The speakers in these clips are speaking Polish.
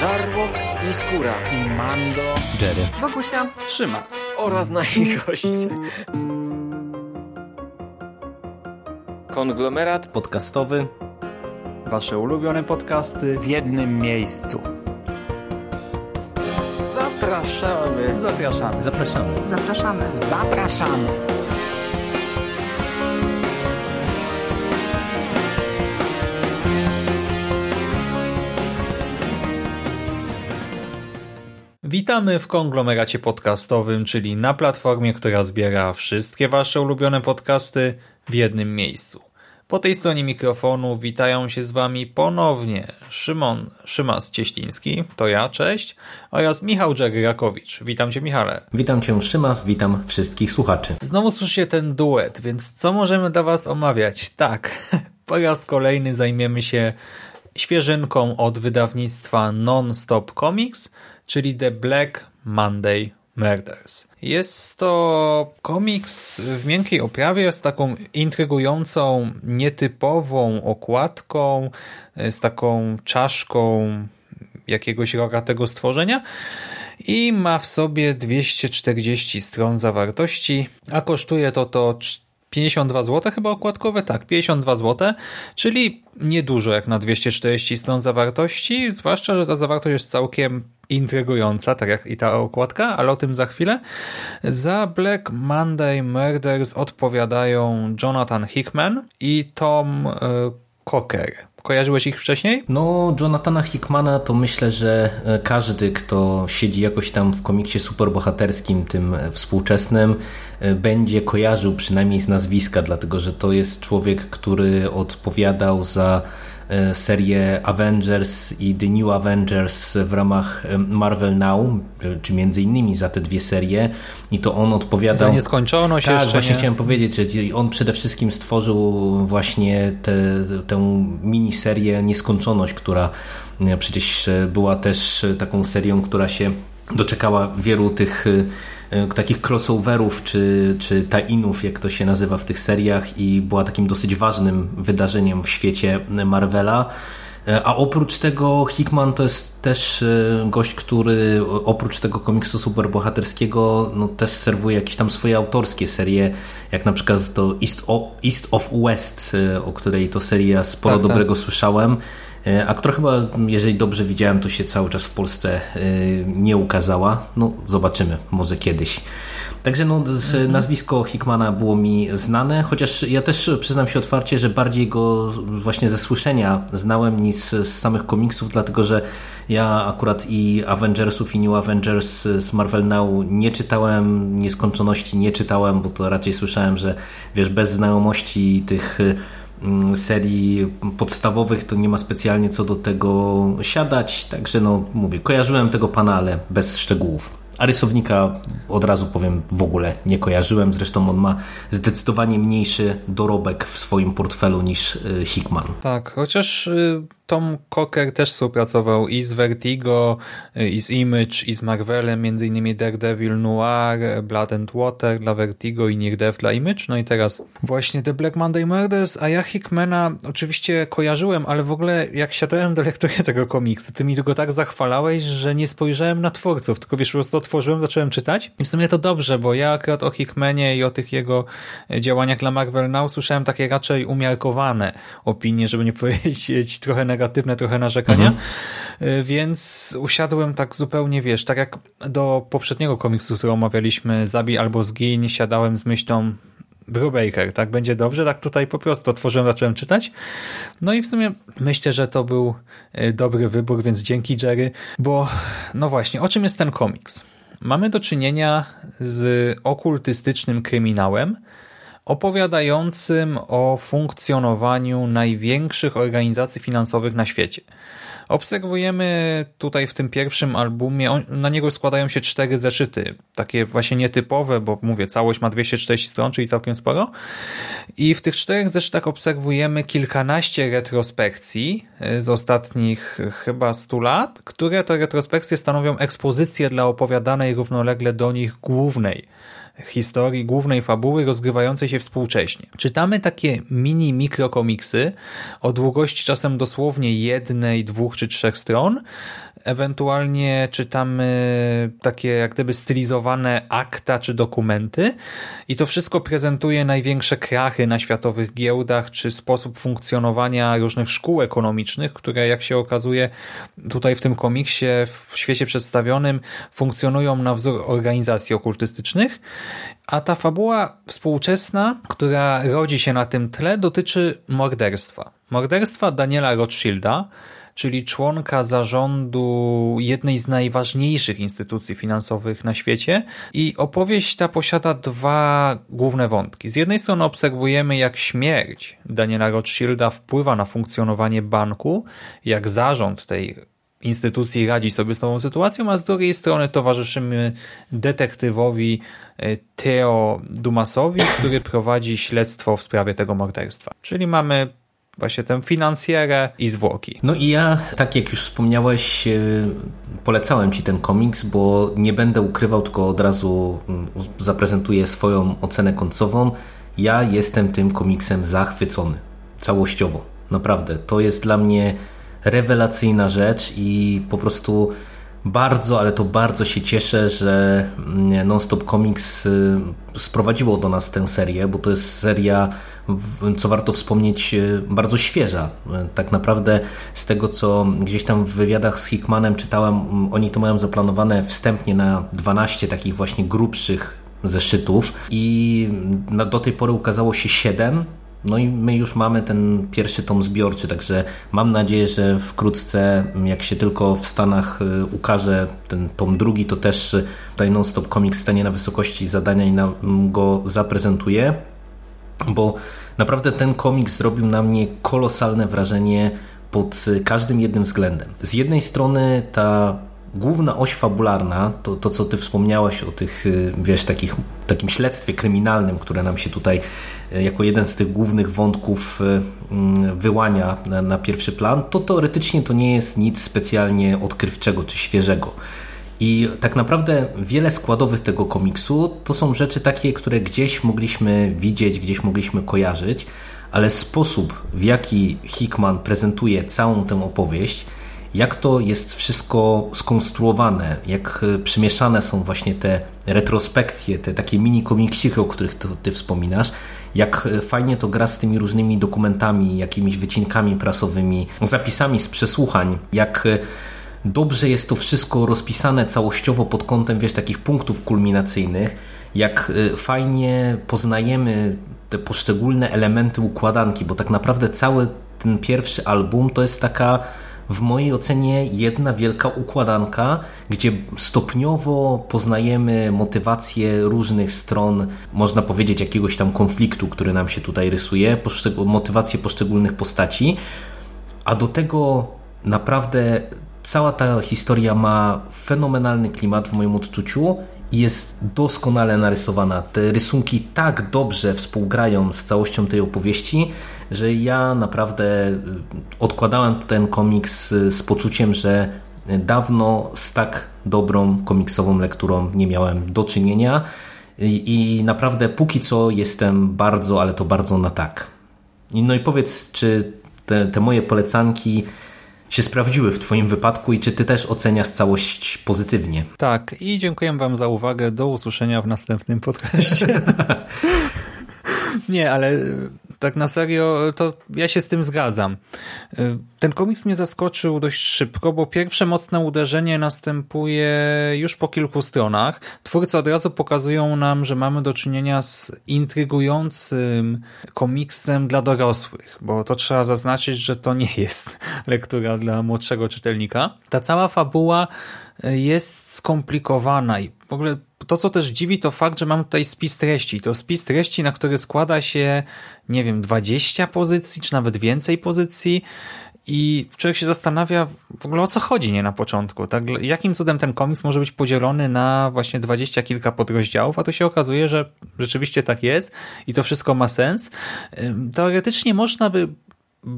Żarłok i Skóra i Mando, Jerry, Wokusia, Trzyma oraz nasi goście. Konglomerat podcastowy. Wasze ulubione podcasty w jednym miejscu. Zapraszamy. Zapraszamy. Zapraszamy. zapraszamy. Zapraszamy. Witamy w konglomeracie podcastowym, czyli na platformie, która zbiera wszystkie Wasze ulubione podcasty w jednym miejscu. Po tej stronie mikrofonu witają się z Wami ponownie Szymon Szymas-Cieśliński, to ja, cześć, oraz Michał Dżegrakowicz. Witam Cię Michale. Witam Cię Szymas, witam wszystkich słuchaczy. Znowu słyszycie ten duet, więc co możemy dla Was omawiać? Tak, po raz kolejny zajmiemy się świeżynką od wydawnictwa Non-Stop Comics, czyli The Black Monday Murders. Jest to komiks w miękkiej oprawie z taką intrygującą, nietypową okładką, z taką czaszką jakiegoś rogatego stworzenia i ma w sobie 240 stron zawartości, a kosztuje to to 52 zł chyba okładkowe, tak, 52 zł, czyli niedużo jak na 240 stron zawartości, zwłaszcza, że ta zawartość jest całkiem intrygująca, tak jak i ta okładka, ale o tym za chwilę. Za Black Monday Murders odpowiadają Jonathan Hickman i Tom e, Cocker. Kojarzyłeś ich wcześniej? No, Jonathana Hickmana to myślę, że e, każdy, kto siedzi jakoś tam w komiksie superbohaterskim, tym współczesnym, e, będzie kojarzył przynajmniej z nazwiska, dlatego że to jest człowiek, który odpowiadał za E, serię Avengers i The New Avengers w ramach e, Marvel Now, czy między innymi za te dwie serie i to on odpowiadał... Za nieskończoność tak, jeszcze, właśnie nie? chciałem powiedzieć, że on przede wszystkim stworzył właśnie te, tę miniserię Nieskończoność, która e, przecież była też taką serią, która się doczekała wielu tych E, takich crossoverów czy, czy tie-inów, jak to się nazywa w tych seriach i była takim dosyć ważnym wydarzeniem w świecie Marvela. E, a oprócz tego Hickman to jest też e, gość, który oprócz tego komiksu superbohaterskiego no, też serwuje jakieś tam swoje autorskie serie, jak na przykład to East of, East of West, o której to seria sporo tak, tak. dobrego tak. słyszałem. E, a która chyba, jeżeli dobrze widziałem, to się cały czas w Polsce e, nie ukazała. No, zobaczymy, może kiedyś. Także no, mhm. nazwisko Hickmana było mi znane, chociaż ja też przyznam się otwarcie, że bardziej go właśnie ze słyszenia znałem niż z samych komiksów, dlatego że ja akurat i Avengersów i New Avengers z Marvel Now nie czytałem, nieskończoności nie czytałem, bo to raczej słyszałem, że wiesz, bez znajomości tych serii podstawowych to nie ma specjalnie co do tego siadać, także no mówię, kojarzyłem tego pana, ale bez szczegółów. A rysownika od razu powiem w ogóle nie kojarzyłem, zresztą on ma zdecydowanie mniejszy dorobek w swoim portfelu niż y, Hickman. Tak, chociaż y, Tom Cocker też współpracował i z Vertigo, i z Image, i z Marvelem, między innymi Daredevil Noir, Blood and Water dla Vertigo i Near Death dla Image, no i teraz właśnie The Black Monday Murders, a ja Hickmana oczywiście kojarzyłem, ale w ogóle jak siadałem do lektury tego komiksu, ty mi go tak zachwalałeś, że nie spojrzałem na twórców, tylko wiesz, po prostu otworzyłem, zacząłem czytać. I w sumie to dobrze, bo ja akurat o Hickmanie i o tych jego działaniach dla Marvel Now słyszałem takie raczej umiarkowane opinie, żeby nie powiedzieć trochę negatywne negatywne trochę narzekania, mhm. Y, więc usiadłem tak zupełnie, wiesz, tak jak do poprzedniego komiksu, który omawialiśmy, Zabij albo Zgiń, siadałem z myślą Brubaker, tak będzie dobrze, tak tutaj po prostu otworzyłem, zacząłem czytać. No i w sumie myślę, że to był y, dobry wybór, więc dzięki Jerry, bo no właśnie, o czym jest ten komiks? Mamy do czynienia z okultystycznym kryminałem, opowiadającym o funkcjonowaniu największych organizacji finansowych na świecie. Obserwujemy tutaj w tym pierwszym albumie, na niego składają się cztery zeszyty, takie właśnie nietypowe, bo mówię, całość ma 240 stron, czyli całkiem sporo. I w tych czterech zeszytach obserwujemy kilkanaście retrospekcji z ostatnich chyba 100 lat, które to retrospekcje stanowią ekspozycję dla opowiadanej równolegle do nich głównej historii głównej fabuły rozgrywającej się współcześnie. Czytamy takie mini mikrokomiksy o długości czasem dosłownie jednej, dwóch czy trzech stron, ewentualnie czytamy takie jak gdyby stylizowane akta czy dokumenty. I to wszystko prezentuje największe krachy na światowych giełdach czy sposób funkcjonowania różnych szkół ekonomicznych, które jak się okazuje tutaj w tym komiksie w świecie przedstawionym funkcjonują na wzór organizacji okultystycznych, a ta fabuła współczesna, która rodzi się na tym tle dotyczy morderstwa. Morderstwa Daniela Rothschilda, czyli członka zarządu jednej z najważniejszych instytucji finansowych na świecie. I opowieść ta posiada dwa główne wątki. Z jednej strony obserwujemy, jak śmierć Daniela Rothschilda wpływa na funkcjonowanie banku, jak zarząd tej instytucji radzi sobie z nową sytuacją, a z drugiej strony towarzyszymy detektywowi e, Theo Dumasowi, który prowadzi śledztwo w sprawie tego morderstwa. Czyli mamy właśnie tę finansjerę i zwłoki. No i ja, tak jak już wspomniałeś, e, polecałem Ci ten komiks, bo nie będę ukrywał, tylko od razu mm, zaprezentuję swoją ocenę końcową. Ja jestem tym komiksem zachwycony. Całościowo. Naprawdę. To jest dla mnie rewelacyjna rzecz i po prostu bardzo, ale to bardzo się cieszę, że mm, Nonstop Comics y, sprowadziło do nas tę serię, bo to jest seria, co warto wspomnieć, y, bardzo świeża. Tak naprawdę z tego, co gdzieś tam w wywiadach z Hickmanem czytałem, mm, oni to mają zaplanowane wstępnie na 12 takich właśnie grubszych zeszytów i do tej pory ukazało się 7 no i my już mamy ten pierwszy tom zbiorczy, także mam nadzieję, że wkrótce, jak się tylko w Stanach y, ukaże ten tom drugi, to też tutaj Non-Stop Comics stanie na wysokości zadania i go zaprezentuje, bo naprawdę ten komiks zrobił na mnie kolosalne wrażenie pod każdym jednym względem. Z jednej strony ta główna oś fabularna, to, to co ty wspomniałaś o tych, y, wiesz, takich, takim śledztwie kryminalnym, które nam się tutaj y, jako jeden z tych głównych wątków y, mm, wyłania na, na pierwszy plan, to teoretycznie to nie jest nic specjalnie odkrywczego czy świeżego. I tak naprawdę wiele składowych tego komiksu to są rzeczy takie, które gdzieś mogliśmy widzieć, gdzieś mogliśmy kojarzyć, ale sposób, w jaki Hickman prezentuje całą tę opowieść, jak to jest wszystko skonstruowane, jak e, przymieszane są właśnie te retrospekcje, te takie mini komiksiki, o których ty, ty wspominasz, jak e, fajnie to gra z tymi różnymi dokumentami, jakimiś wycinkami prasowymi, zapisami z przesłuchań, jak e, dobrze jest to wszystko rozpisane całościowo pod kątem, wiesz, takich punktów kulminacyjnych, jak fajnie poznajemy te poszczególne elementy układanki, bo tak naprawdę cały ten pierwszy album to jest taka w mojej ocenie jedna wielka układanka, gdzie stopniowo poznajemy motywację różnych stron, można powiedzieć jakiegoś tam konfliktu, który nam się tutaj rysuje, motywację poszczególnych postaci, a do tego naprawdę cała ta historia ma fenomenalny klimat w moim odczuciu jest doskonale narysowana. Te rysunki tak dobrze współgrają z całością tej opowieści, że ja naprawdę y, odkładałem ten komiks z poczuciem, że dawno z tak dobrą komiksową lekturą nie miałem do czynienia i, i naprawdę póki co jestem bardzo, ale to bardzo na tak. No i powiedz, czy te, te moje polecanki się sprawdziły w Twoim wypadku i czy Ty też oceniasz całość pozytywnie? Tak, i dziękuję Wam za uwagę. Do usłyszenia w następnym podcaście. Nie, ale tak na serio, to ja się z tym zgadzam. Y, ten komiks mnie zaskoczył dość szybko, bo pierwsze mocne uderzenie następuje już po kilku stronach. Twórcy od razu pokazują nam, że mamy do czynienia z intrygującym komiksem dla dorosłych, bo to trzeba zaznaczyć, że to nie jest lektura dla młodszego czytelnika. Ta cała fabuła jest skomplikowana i w ogóle to, co też dziwi, to fakt, że mam tutaj spis treści. To spis treści, na który składa się, nie wiem, 20 pozycji, czy nawet więcej pozycji. I człowiek się zastanawia w ogóle o co chodzi, nie na początku. Tak? Jakim cudem ten komiks może być podzielony na właśnie dwadzieścia kilka podrozdziałów, a to się okazuje, że rzeczywiście tak jest i to wszystko ma sens. Teoretycznie można by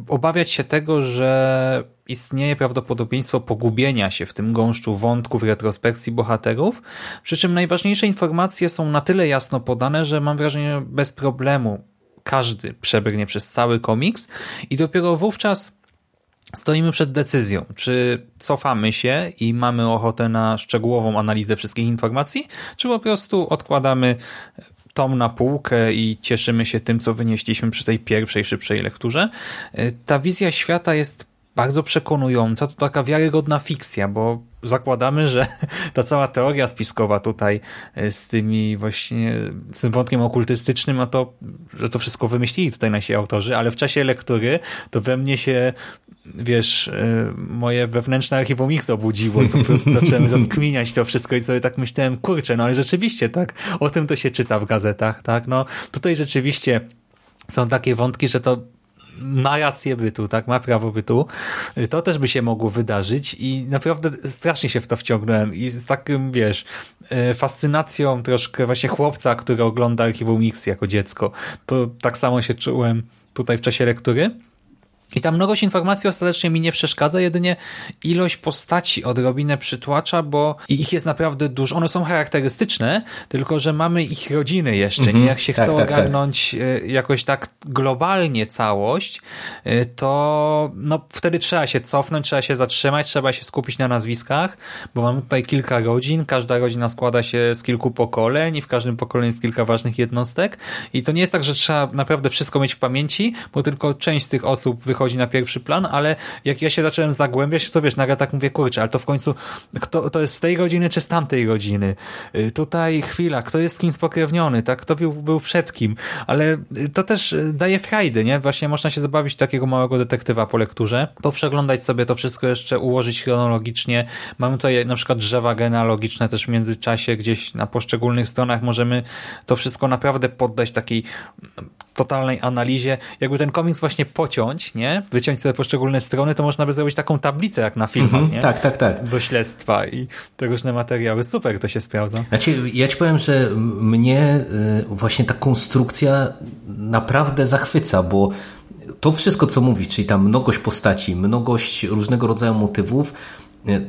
obawiać się tego, że istnieje prawdopodobieństwo pogubienia się w tym gąszczu wątków retrospekcji bohaterów, przy czym najważniejsze informacje są na tyle jasno podane, że mam wrażenie bez problemu każdy przebiegnie przez cały komiks i dopiero wówczas stoimy przed decyzją, czy cofamy się i mamy ochotę na szczegółową analizę wszystkich informacji, czy po prostu odkładamy tom na półkę i cieszymy się tym, co wynieśliśmy przy tej pierwszej, szybszej lekturze. Ta wizja świata jest bardzo przekonująca, to taka wiarygodna fikcja, bo zakładamy, że ta cała teoria spiskowa tutaj e, z tymi właśnie, z tym wątkiem okultystycznym, a to, że to wszystko wymyślili tutaj nasi autorzy, ale w czasie lektury to we mnie się wiesz, e, moje wewnętrzne archiwum X obudziło i po prostu zacząłem rozkminiać to wszystko i sobie tak myślałem, kurczę, no ale rzeczywiście tak, o tym to się czyta w gazetach, tak, no tutaj rzeczywiście są takie wątki, że to ma rację bytu, tak, ma prawo bytu, to też by się mogło wydarzyć i naprawdę strasznie się w to wciągnąłem i z takim, wiesz, e, fascynacją troszkę właśnie chłopca, który ogląda Archiwum Mix jako dziecko, to tak samo się czułem tutaj w czasie lektury. I ta mnogość informacji ostatecznie mi nie przeszkadza, jedynie ilość postaci odrobinę przytłacza, bo ich jest naprawdę dużo. One są charakterystyczne, tylko że mamy ich rodziny jeszcze. Mm -hmm. Nie jak się tak, chce tak, tak. ogarnąć tak. jakoś tak globalnie całość, e, to no, wtedy trzeba się cofnąć, trzeba się zatrzymać, trzeba się skupić na nazwiskach, bo mamy tutaj kilka rodzin, każda rodzina składa się z kilku pokoleń i w każdym pokoleniu jest kilka ważnych jednostek i to nie jest tak, że trzeba naprawdę wszystko mieć w pamięci, bo tylko część z tych osób wychodzi wychodzi na pierwszy plan, ale jak ja się zacząłem zagłębiać, to wiesz, nagle tak mówię, kurczę, ale to w końcu kto to jest z tej godziny czy z tamtej godziny? Y, tutaj chwila, kto jest z kim spokrewniony, tak? Kto był, był przed kim? Ale y, to też y, daje frajdy, nie? Właśnie można się zabawić takiego małego detektywa po lekturze, poprzeglądać sobie to wszystko jeszcze, ułożyć chronologicznie. Mamy tutaj na przykład drzewa genealogiczne też w międzyczasie, gdzieś na poszczególnych stronach możemy to wszystko naprawdę poddać takiej totalnej analizie. Jakby ten komiks właśnie pociąć, nie? Wyciąć sobie poszczególne strony, to można by zrobić taką tablicę jak na filmach, mm -hmm, nie? Tak, tak, tak. Do śledztwa i te różne materiały. Super to się sprawdza. Znaczy, ja ci powiem, że mnie y, właśnie ta konstrukcja naprawdę zachwyca, bo to wszystko, co mówisz, czyli ta mnogość postaci, mnogość różnego rodzaju motywów,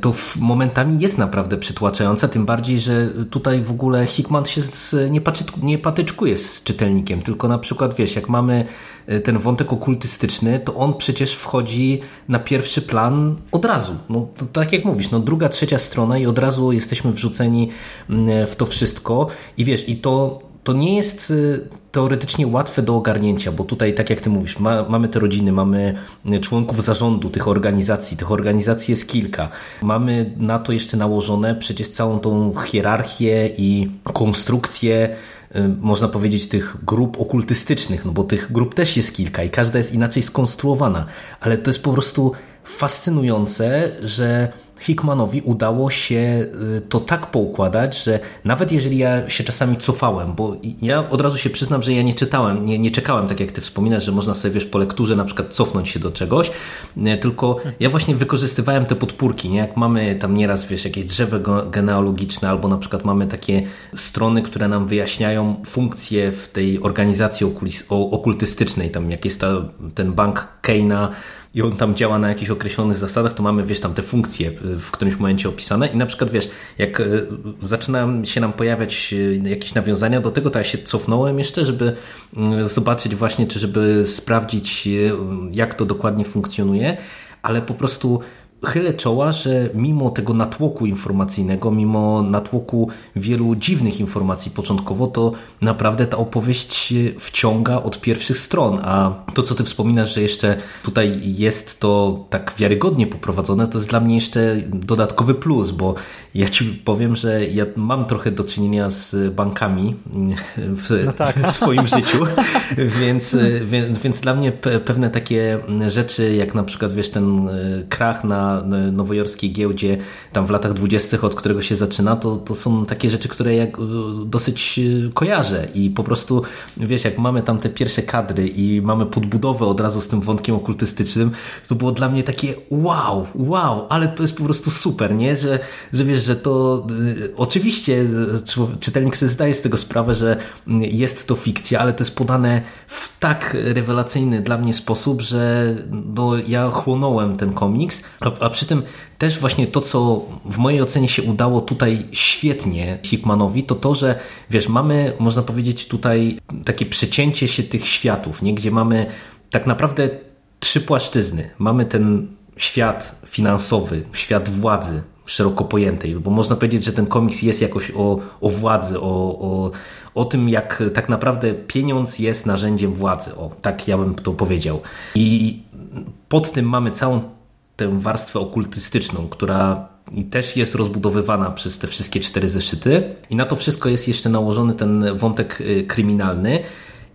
to momentami jest naprawdę przytłaczające, tym bardziej, że tutaj w ogóle Hickman się z, nie, nie patyczkuje z czytelnikiem, tylko na przykład wiesz, jak mamy e, ten wątek okultystyczny, to on przecież wchodzi na pierwszy plan od razu. No, to, tak jak mówisz, no, druga, trzecia strona i od razu jesteśmy wrzuceni mm, w to wszystko i wiesz, i to to nie jest y, teoretycznie łatwe do ogarnięcia, bo tutaj, tak jak ty mówisz, ma, mamy te rodziny, mamy członków zarządu tych organizacji, tych organizacji jest kilka. Mamy na to jeszcze nałożone przecież całą tą hierarchię i konstrukcję y, można powiedzieć, tych grup okultystycznych, no bo tych grup też jest kilka i każda jest inaczej skonstruowana, ale to jest po prostu fascynujące, że Hickmanowi udało się y, to tak poukładać, że nawet jeżeli ja się czasami cofałem, bo ja od razu się przyznam, że ja nie czytałem, nie, nie czekałem, tak jak ty wspominasz, że można sobie wiesz po lekturze na przykład cofnąć się do czegoś, y, tylko ja właśnie wykorzystywałem te podpórki, nie? jak mamy tam nieraz wiesz jakieś drzewo genealogiczne albo na przykład mamy takie strony, które nam wyjaśniają funkcje w tej organizacji okultystycznej, tam jak jest ta, ten bank Keina, i on tam działa na jakichś określonych zasadach, to mamy, wiesz, tam te funkcje w którymś momencie opisane. I na przykład, wiesz, jak e, zaczynają się nam pojawiać e, jakieś nawiązania do tego, to ja się cofnąłem jeszcze, żeby mm, zobaczyć właśnie, czy żeby sprawdzić, e, jak to dokładnie funkcjonuje, ale po prostu chylę czoła, że mimo tego natłoku informacyjnego, mimo natłoku wielu dziwnych informacji początkowo, to naprawdę ta opowieść wciąga od pierwszych stron. A to, co ty wspominasz, że jeszcze tutaj jest to tak wiarygodnie poprowadzone, to jest dla mnie jeszcze dodatkowy plus, bo ja ci powiem, że ja mam trochę do czynienia z bankami w, no tak. w swoim życiu, więc, więc, więc dla mnie pewne takie rzeczy, jak na przykład wiesz, ten krach na nowojorskiej giełdzie tam w latach dwudziestych, od którego się zaczyna, to, to są takie rzeczy, które ja dosyć e, kojarzę i po prostu, wiesz, jak mamy tam te pierwsze kadry i mamy podbudowę od razu z tym wątkiem okultystycznym, to było dla mnie takie wow, wow, ale to jest po prostu super, nie? Że, że wiesz, że to e, oczywiście czytelnik sobie zdaje z tego sprawę, że jest to fikcja, ale to jest podane w tak rewelacyjny dla mnie sposób, że no, ja chłonąłem ten komiks, a, a przy tym też właśnie to, co w mojej ocenie się udało tutaj świetnie Hickmanowi, to to, że wiesz, mamy, można powiedzieć tutaj takie przecięcie się tych światów, nie? gdzie mamy tak naprawdę trzy płaszczyzny. Mamy ten świat finansowy, świat władzy szeroko pojętej, bo można powiedzieć, że ten komiks jest jakoś o, o władzy, o, o, o tym, jak tak naprawdę pieniądz jest narzędziem władzy. O, tak ja bym to powiedział. I pod tym mamy całą tę warstwę okultystyczną, która i też jest rozbudowywana przez te wszystkie cztery zeszyty. I na to wszystko jest jeszcze nałożony ten wątek y, kryminalny.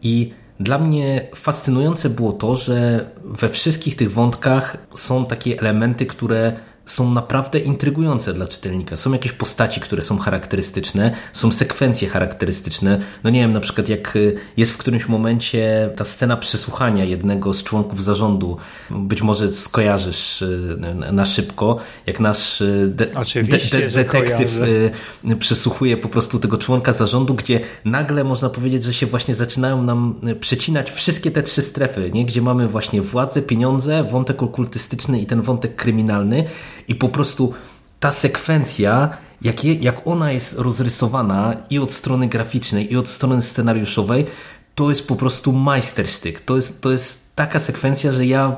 I dla mnie fascynujące było to, że we wszystkich tych wątkach są takie elementy, które są naprawdę intrygujące dla czytelnika. Są jakieś postaci, które są charakterystyczne, są sekwencje charakterystyczne. No nie wiem, na przykład jak y, jest w którymś momencie ta scena przesłuchania jednego z członków zarządu, być może skojarzysz y, na szybko, jak nasz y, de de de detektyw przesłuchuje po prostu tego członka zarządu, gdzie nagle można powiedzieć, że się właśnie zaczynają nam przecinać wszystkie te trzy strefy, nie? gdzie mamy właśnie władzę, pieniądze, wątek okultystyczny i ten wątek kryminalny i po prostu ta sekwencja, jak, je, jak ona jest rozrysowana i od strony graficznej, i od strony scenariuszowej, to jest po prostu majstersztyk. To jest, to jest taka sekwencja, że ja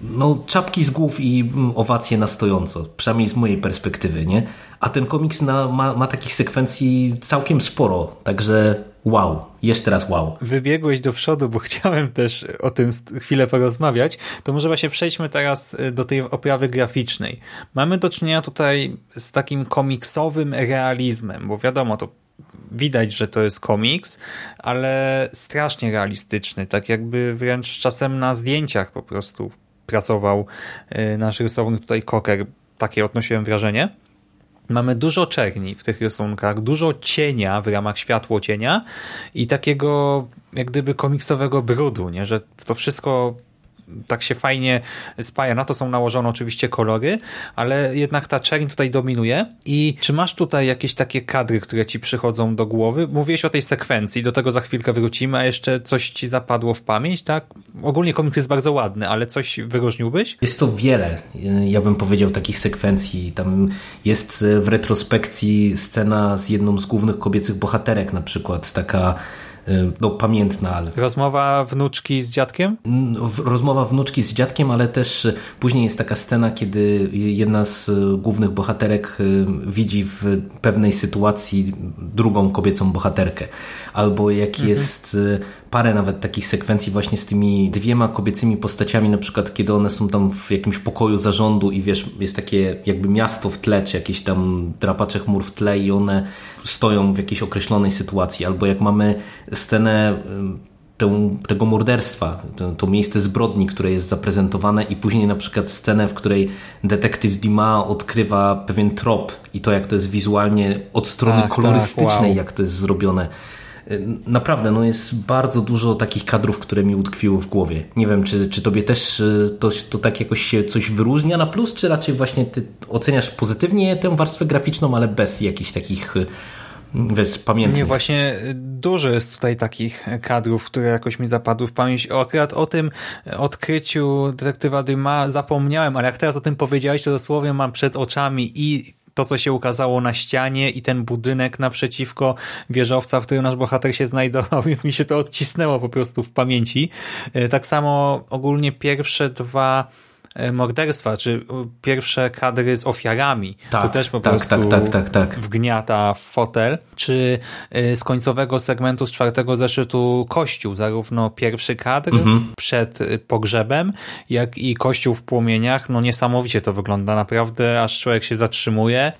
no, czapki z głów i mm, owacje na stojąco, przynajmniej z mojej perspektywy, nie? A ten komiks na, ma, ma takich sekwencji całkiem sporo, także wow, jeszcze raz wow. Wybiegłeś do przodu, bo chciałem też o tym chwilę porozmawiać, to może właśnie przejdźmy teraz y, do tej oprawy graficznej. Mamy do czynienia tutaj z takim komiksowym realizmem, bo wiadomo, to widać, że to jest komiks, ale strasznie realistyczny, tak jakby wręcz czasem na zdjęciach po prostu pracował y, nasz rysownik tutaj Koker. Takie odnosiłem wrażenie. Mamy dużo czerni w tych rysunkach, dużo cienia w ramach światło cienia i takiego jak gdyby komiksowego brudu, nie? że to wszystko tak się fajnie spaja. Na to są nałożone oczywiście kolory, ale jednak ta czerń tutaj dominuje. I czy masz tutaj jakieś takie kadry, które ci przychodzą do głowy? Mówiłeś o tej sekwencji, do tego za chwilkę wrócimy, a jeszcze coś ci zapadło w pamięć, tak? Ogólnie komiks jest bardzo ładny, ale coś wyróżniłbyś? Jest to wiele, ja bym powiedział, takich sekwencji. Tam jest w retrospekcji scena z jedną z głównych kobiecych bohaterek, na przykład taka no, pamiętna. Ale... Rozmowa wnuczki z dziadkiem? Rozmowa wnuczki z dziadkiem, ale też y, później jest taka scena, kiedy jedna z y, głównych bohaterek widzi w pewnej sytuacji drugą kobiecą bohaterkę. Albo jak mhm. jest parę nawet takich sekwencji właśnie z tymi dwiema kobiecymi postaciami, na przykład kiedy one są tam w jakimś pokoju zarządu i wiesz, jest takie jakby miasto w tle, czy jakieś tam drapacze chmur w tle i one stoją w jakiejś określonej sytuacji, albo jak mamy scenę tego morderstwa, to, miejsce zbrodni, które jest zaprezentowane i później na przykład scenę, w której detektyw Dima odkrywa pewien trop i to jak to jest wizualnie od strony tak, kolorystycznej, tak, wow. jak to jest zrobione. Naprawdę, no jest bardzo dużo takich kadrów, które mi utkwiły w głowie. Nie wiem, czy, czy tobie też y, to, to tak jakoś się coś wyróżnia na plus, czy raczej właśnie ty oceniasz pozytywnie tę warstwę graficzną, ale bez jakichś takich bez y, pamięci. Nie, właśnie dużo jest tutaj takich kadrów, które jakoś mi zapadły w pamięć. Akurat o tym odkryciu detektywa Dyma zapomniałem, ale jak teraz o tym powiedziałeś, to dosłownie mam przed oczami i to, co się ukazało na ścianie i ten budynek naprzeciwko wieżowca, w którym nasz bohater się znajdował, więc mi się to odcisnęło po prostu w pamięci. E, tak samo ogólnie pierwsze dwa morderstwa, czy pierwsze kadry z ofiarami. Tak, to też po tak, prostu tak, tak, tak, tak. wgniata w fotel. Czy e, z końcowego segmentu, z czwartego zeszytu Kościół, zarówno pierwszy kadr mhm. przed e, pogrzebem, jak i Kościół w płomieniach. No niesamowicie to wygląda, naprawdę, aż człowiek się zatrzymuje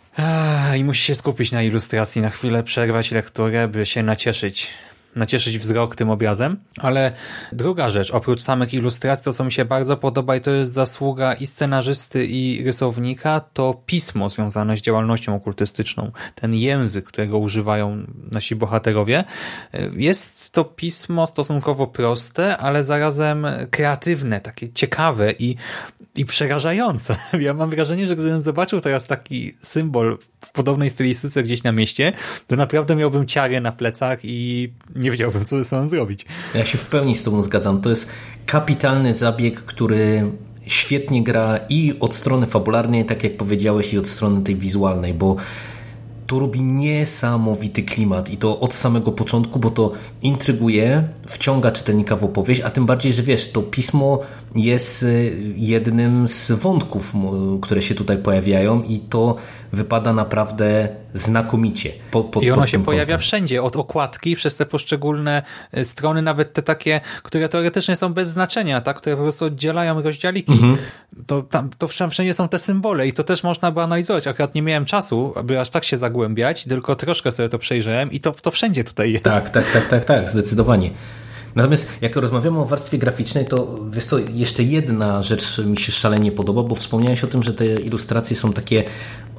i musi się skupić na ilustracji, na chwilę przerwać lekturę, by się nacieszyć nacieszyć wzrok tym obrazem. Ale druga rzecz, oprócz samych ilustracji, to co mi się bardzo podoba i to jest zasługa i scenarzysty i rysownika, to pismo związane z działalnością okultystyczną. Ten język, którego używają nasi bohaterowie. Jest to pismo stosunkowo proste, ale zarazem kreatywne, takie ciekawe i, i przerażające. Ja mam wrażenie, że gdybym zobaczył teraz taki symbol w podobnej stylistyce gdzieś na mieście, to naprawdę miałbym ciary na plecach i nie wiedziałbym, co ze sobą zrobić. Ja się w pełni z tobą zgadzam. To jest kapitalny zabieg, który świetnie gra i od strony fabularnej, tak jak powiedziałeś, i od strony tej wizualnej, bo to robi niesamowity klimat i to od samego początku, bo to intryguje, wciąga czytelnika w opowieść, a tym bardziej, że wiesz, to pismo jest y, jednym z wątków, które się tutaj pojawiają i to wypada naprawdę znakomicie. Po, I ono się pojawia wszędzie, od okładki przez te poszczególne y, strony, nawet te takie, które teoretycznie są bez znaczenia, tak? które po prostu oddzielają rozdziałiki. Mhm. To, tam, to wszędzie są te symbole i to też można by analizować. Akurat nie miałem czasu, aby aż tak się zagłębiać, tylko troszkę sobie to przejrzałem i to, to wszędzie tutaj jest. Tak, tak, tak, tak, tak, zdecydowanie. Natomiast jak rozmawiamy o warstwie graficznej, to wiesz to jeszcze jedna rzecz mi się szalenie podoba, bo wspomniałeś o tym, że te ilustracje są takie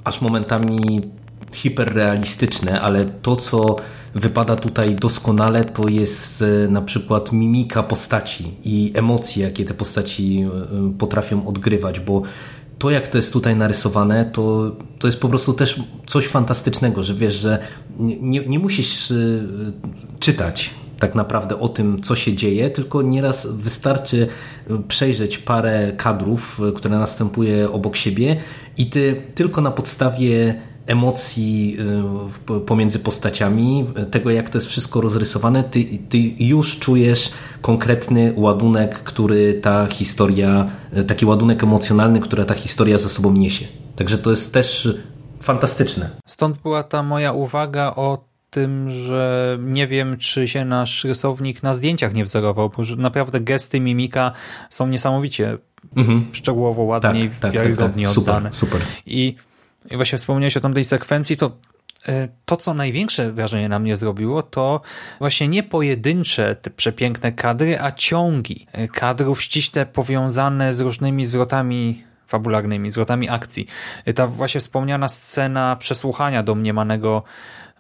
aż momentami hiperrealistyczne, ale to, co wypada tutaj doskonale, to jest e, na przykład mimika postaci i emocje, jakie te postaci e, potrafią odgrywać, bo to, jak to jest tutaj narysowane, to, to jest po prostu też coś fantastycznego, że wiesz, że nie, nie musisz e, czytać tak naprawdę o tym, co się dzieje, tylko nieraz wystarczy przejrzeć parę kadrów, które następuje obok siebie i ty tylko na podstawie emocji y, pomiędzy postaciami, tego jak to jest wszystko rozrysowane, ty, ty już czujesz konkretny ładunek, który ta historia, taki ładunek emocjonalny, który ta historia za sobą niesie. Także to jest też fantastyczne. Stąd była ta moja uwaga o tym, że nie wiem, czy się nasz rysownik na zdjęciach nie wzorował, bo naprawdę gesty, mimika są niesamowicie mhm. szczegółowo, ładnie tak, tak, wiarygodnie tak, tak. oddane. Super, super. I, I właśnie wspomniałeś o tamtej sekwencji, to e, to, co największe wrażenie na mnie zrobiło, to właśnie nie pojedyncze te przepiękne kadry, a ciągi e, kadrów ściśle powiązane z różnymi zwrotami fabularnymi, zwrotami akcji. E, ta właśnie wspomniana scena przesłuchania domniemanego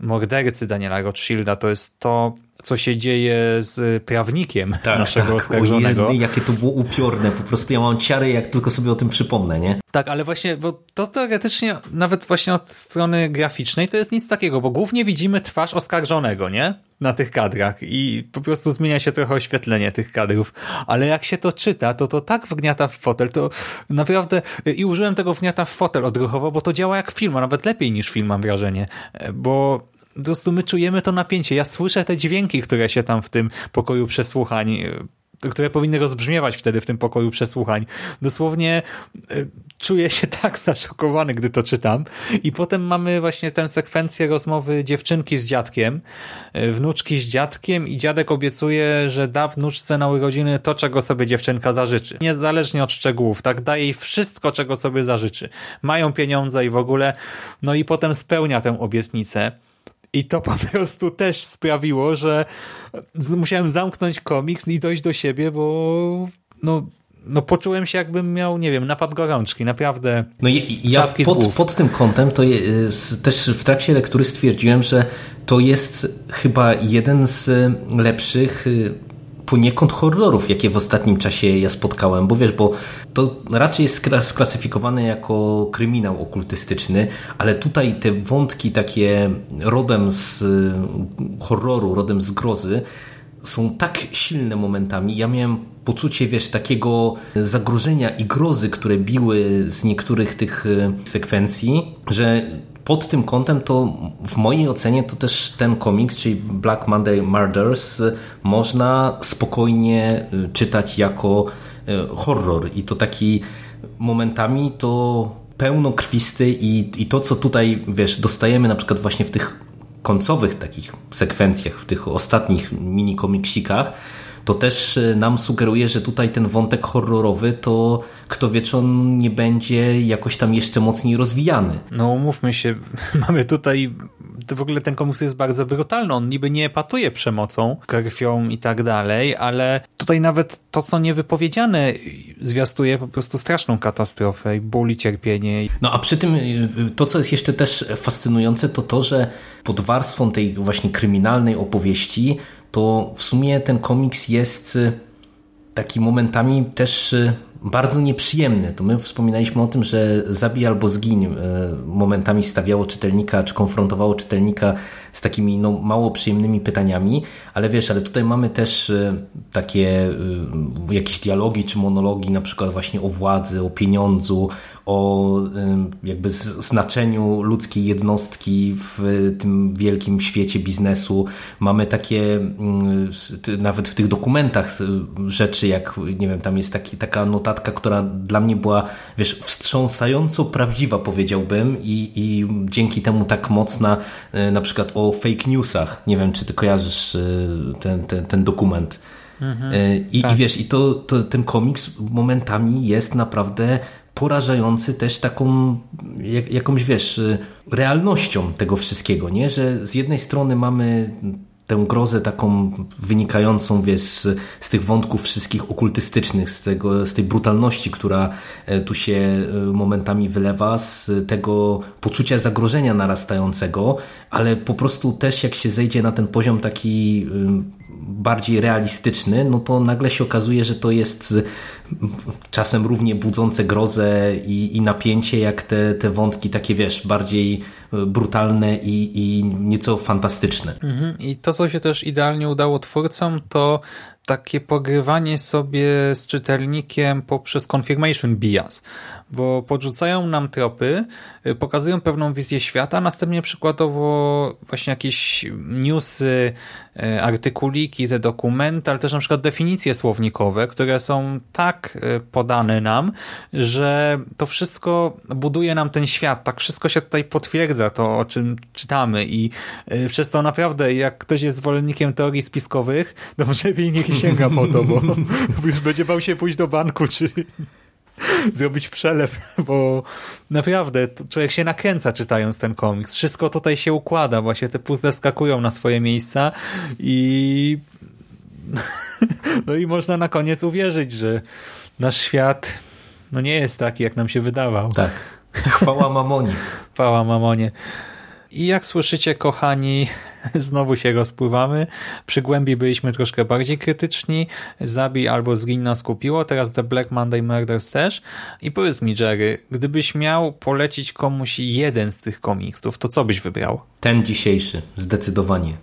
mordercy Daniela Rothschilda. To jest to, co się dzieje z prawnikiem tak, naszego tak. oskarżonego. Ojej, jakie to było upiorne. Po prostu ja mam ciary, jak tylko sobie o tym przypomnę, nie? Tak, ale właśnie, bo to teoretycznie, nawet właśnie od strony graficznej, to jest nic takiego, bo głównie widzimy twarz oskarżonego, nie? Na tych kadrach i po prostu zmienia się trochę oświetlenie tych kadrów. Ale jak się to czyta, to to tak wgniata w fotel, to naprawdę, i użyłem tego wgniata w fotel odruchowo, bo to działa jak film, a nawet lepiej niż film, mam wrażenie, bo po prostu my czujemy to napięcie. Ja słyszę te dźwięki, które się tam w tym pokoju przesłuchań e, które powinny rozbrzmiewać wtedy w tym pokoju przesłuchań. Dosłownie e, czuję się tak zaszokowany, gdy to czytam. I potem mamy właśnie tę sekwencję rozmowy dziewczynki z dziadkiem, e, wnuczki z dziadkiem i dziadek obiecuje, że da wnuczce na urodziny to, czego sobie dziewczynka zażyczy. Niezależnie od szczegółów, tak? Da jej wszystko, czego sobie zażyczy. Mają pieniądze i w ogóle, no i potem spełnia tę obietnicę. I to po prostu też sprawiło, że musiałem zamknąć komiks i dojść do siebie, bo no, no poczułem się jakbym miał, nie wiem, napad gorączki, naprawdę. No ja pod, pod tym kątem to też w trakcie lektury stwierdziłem, że to jest chyba jeden z lepszych poniekąd horrorów, jakie w ostatnim czasie ja spotkałem, bo wiesz, bo to raczej jest sklasyfikowane jako kryminał okultystyczny, ale tutaj te wątki takie rodem z y, horroru, rodem z grozy są tak silne momentami. Ja miałem poczucie, wiesz, takiego zagrożenia i grozy, które biły z niektórych tych y, sekwencji, że pod tym kątem to w mojej ocenie to też ten komiks, czyli Black Monday Murders można spokojnie y, czytać jako y, horror. I to taki momentami to pełnokrwisty i, i to co tutaj wiesz dostajemy na przykład właśnie w tych końcowych takich sekwencjach, w tych ostatnich mini komiksikach to też e, nam sugeruje, że tutaj ten wątek horrorowy to kto wie, czy on nie będzie jakoś tam jeszcze mocniej rozwijany. No umówmy się, mamy tutaj w ogóle ten komiks jest bardzo brutalny. On niby nie epatuje przemocą, krwią i tak dalej, ale tutaj nawet to, co niewypowiedziane zwiastuje po prostu straszną katastrofę i ból i cierpienie. No a przy tym y, to, co jest jeszcze też fascynujące, to to, że pod warstwą tej właśnie kryminalnej opowieści to w sumie ten komiks jest y, taki momentami też y, bardzo nieprzyjemny. To my wspominaliśmy o tym, że Zabij albo zgiń y, momentami stawiało czytelnika, czy konfrontowało czytelnika z takimi no, mało przyjemnymi pytaniami, ale wiesz, ale tutaj mamy też takie jakieś dialogi czy monologi, na przykład właśnie o władzy, o pieniądzu, o jakby znaczeniu ludzkiej jednostki w tym wielkim świecie biznesu. Mamy takie mm, nawet w tych dokumentach rzeczy, jak nie wiem, tam jest taki, taka notatka, która dla mnie była, wiesz, wstrząsająco prawdziwa, powiedziałbym, i, i dzięki temu tak mocna, e, na przykład o fake newsach. Nie wiem, czy ty kojarzysz e, ten, ten, ten dokument. Mhm, I, tak. I wiesz, i to, to ten komiks momentami jest naprawdę porażający też taką jak, jakąś, wiesz, realnością tego wszystkiego, nie? Że z jednej strony mamy tę grozę taką wynikającą wiesz, z, z tych wątków wszystkich okultystycznych, z, tego, z tej brutalności, która e, tu się e, momentami wylewa, z tego poczucia zagrożenia narastającego, ale po prostu też jak się zejdzie na ten poziom taki bardziej realistyczny, no to nagle się okazuje, że to jest czasem równie budzące grozę i, i napięcie, jak te, te wątki takie, wiesz, bardziej e, brutalne i, i nieco fantastyczne. Mhm. I to, co się też idealnie udało twórcom, to takie pogrywanie sobie z czytelnikiem poprzez confirmation bias, bo podrzucają nam tropy, y, pokazują pewną wizję świata, następnie przykładowo właśnie jakieś newsy, y, artykuliki, te dokumenty, ale też na przykład definicje słownikowe, które są tak y, podane nam, że to wszystko buduje nam ten świat, tak wszystko się tutaj potwierdza, to o czym czytamy. I przez to naprawdę, jak ktoś jest zwolennikiem teorii spiskowych, to może niech sięga po to, bo już będzie bał się pójść do banku, czy zrobić przelew, bo naprawdę człowiek się nakręca czytając ten komiks. Wszystko tutaj się układa, właśnie te puzzle wskakują na swoje miejsca i no i można na koniec uwierzyć, że nasz świat no nie jest taki, jak nam się wydawał. Tak. Chwała mamonie. Chwała mamonie. I jak słyszycie, kochani, znowu się rozpływamy. Przy głębi byliśmy troszkę bardziej krytyczni. Zabij albo zgiń nas kupiło. Teraz The Black Monday Murders też. I powiedz mi, Jerry, gdybyś miał polecić komuś jeden z tych komiksów, to co byś wybrał? Ten dzisiejszy, zdecydowanie.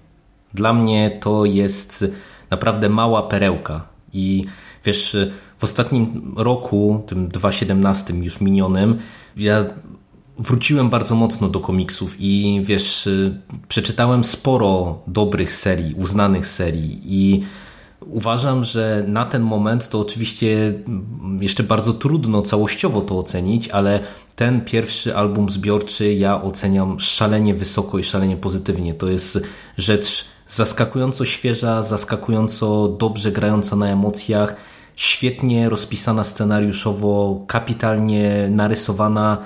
Dla mnie to jest naprawdę mała perełka. I wiesz, w ostatnim roku, tym 2017 już minionym, ja wróciłem bardzo mocno do komiksów i wiesz, y, przeczytałem sporo dobrych serii, uznanych serii i uważam, że na ten moment to oczywiście jeszcze bardzo trudno całościowo to ocenić, ale ten pierwszy album zbiorczy ja oceniam szalenie wysoko i szalenie pozytywnie. To jest rzecz zaskakująco świeża, zaskakująco dobrze grająca na emocjach, świetnie rozpisana scenariuszowo, kapitalnie narysowana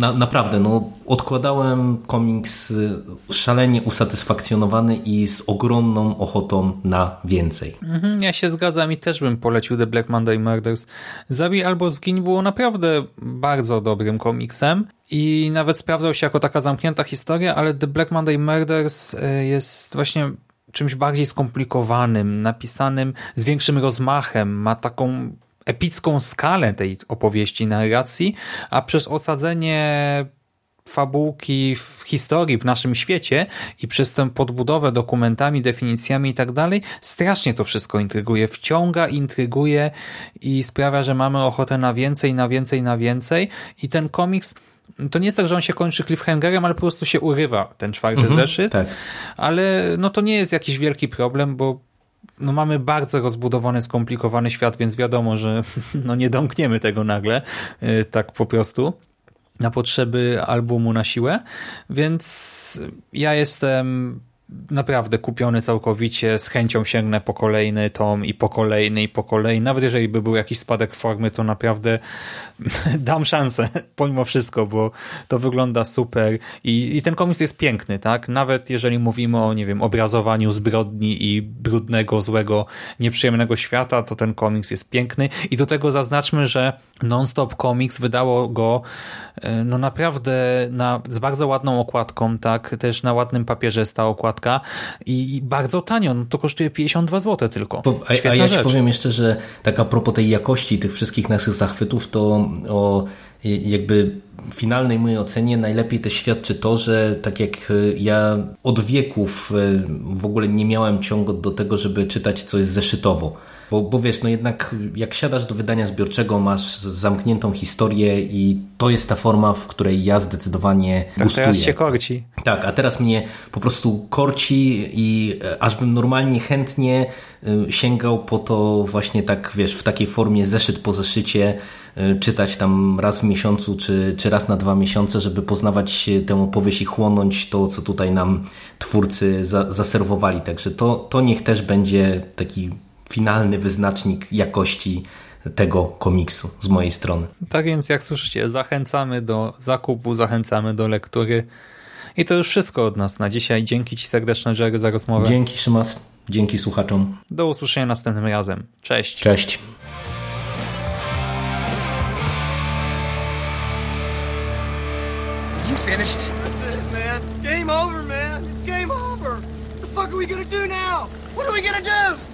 na, naprawdę, no, odkładałem komiks y, szalenie usatysfakcjonowany i z ogromną ochotą na więcej. Mhm, ja się zgadzam i też bym polecił The Black Monday Murders. Zabij albo zgiń było naprawdę bardzo dobrym komiksem i nawet sprawdzał się jako taka zamknięta historia, ale The Black Monday Murders y, jest właśnie czymś bardziej skomplikowanym, napisanym z większym rozmachem, ma taką epicką skalę tej opowieści, narracji, a przez osadzenie fabułki w historii, w naszym świecie i przez tę podbudowę dokumentami, definicjami i tak dalej, strasznie to wszystko intryguje, wciąga, intryguje i sprawia, że mamy ochotę na więcej, na więcej, na więcej i ten komiks to nie jest tak, że on się kończy cliffhangerem, ale po prostu się urywa ten czwarty mhm, zeszyt, tak. ale no to nie jest jakiś wielki problem, bo no mamy bardzo rozbudowany, skomplikowany świat, więc wiadomo, że no nie domkniemy tego nagle, y, tak po prostu na potrzeby albumu na siłę, więc ja jestem naprawdę kupiony całkowicie, z chęcią sięgnę po kolejny tom i po kolejny i po kolejny. Nawet jeżeli by był jakiś spadek formy, to naprawdę dam szansę pomimo wszystko, bo to wygląda super i, i ten komiks jest piękny, tak? Nawet jeżeli mówimy o, nie wiem, obrazowaniu zbrodni i brudnego, złego, nieprzyjemnego świata, to ten komiks jest piękny i do tego zaznaczmy, że Non-Stop Comics wydało go e, no naprawdę na, z bardzo ładną okładką, tak? Też na ładnym papierze jest ta i bardzo tanio, no to kosztuje 52 zł tylko. a, a ja ci powiem jeszcze, że tak a propos tej jakości tych wszystkich naszych zachwytów, to o jakby finalnej mojej ocenie najlepiej też świadczy to, że tak jak ja od wieków w ogóle nie miałem ciągu do tego, żeby czytać coś zeszytowo. Bo, bo wiesz, no jednak jak siadasz do wydania zbiorczego, masz zamkniętą historię i to jest ta forma, w której ja zdecydowanie tak, gustuję. teraz cię korci. Tak, a teraz mnie po prostu korci i e, aż bym normalnie chętnie e, sięgał po to właśnie tak, wiesz, w takiej formie zeszyt po zeszycie, e, czytać tam raz w miesiącu czy, czy raz na dwa miesiące, żeby poznawać tę opowieść i chłonąć to, co tutaj nam twórcy za, zaserwowali. Także to, to niech też będzie taki finalny wyznacznik jakości tego komiksu z mojej strony. Tak więc jak słyszycie, zachęcamy do zakupu, zachęcamy do lektury. I to już wszystko od nas na dzisiaj. Dzięki Ci serdeczne, Jerry, za rozmowę. Dzięki, Szymas. Dzięki słuchaczom. Do usłyszenia następnym razem. Cześć. Cześć. You finished? That's it, man. Game over, man. It's game over. What the fuck are we gonna do now? What are we gonna do?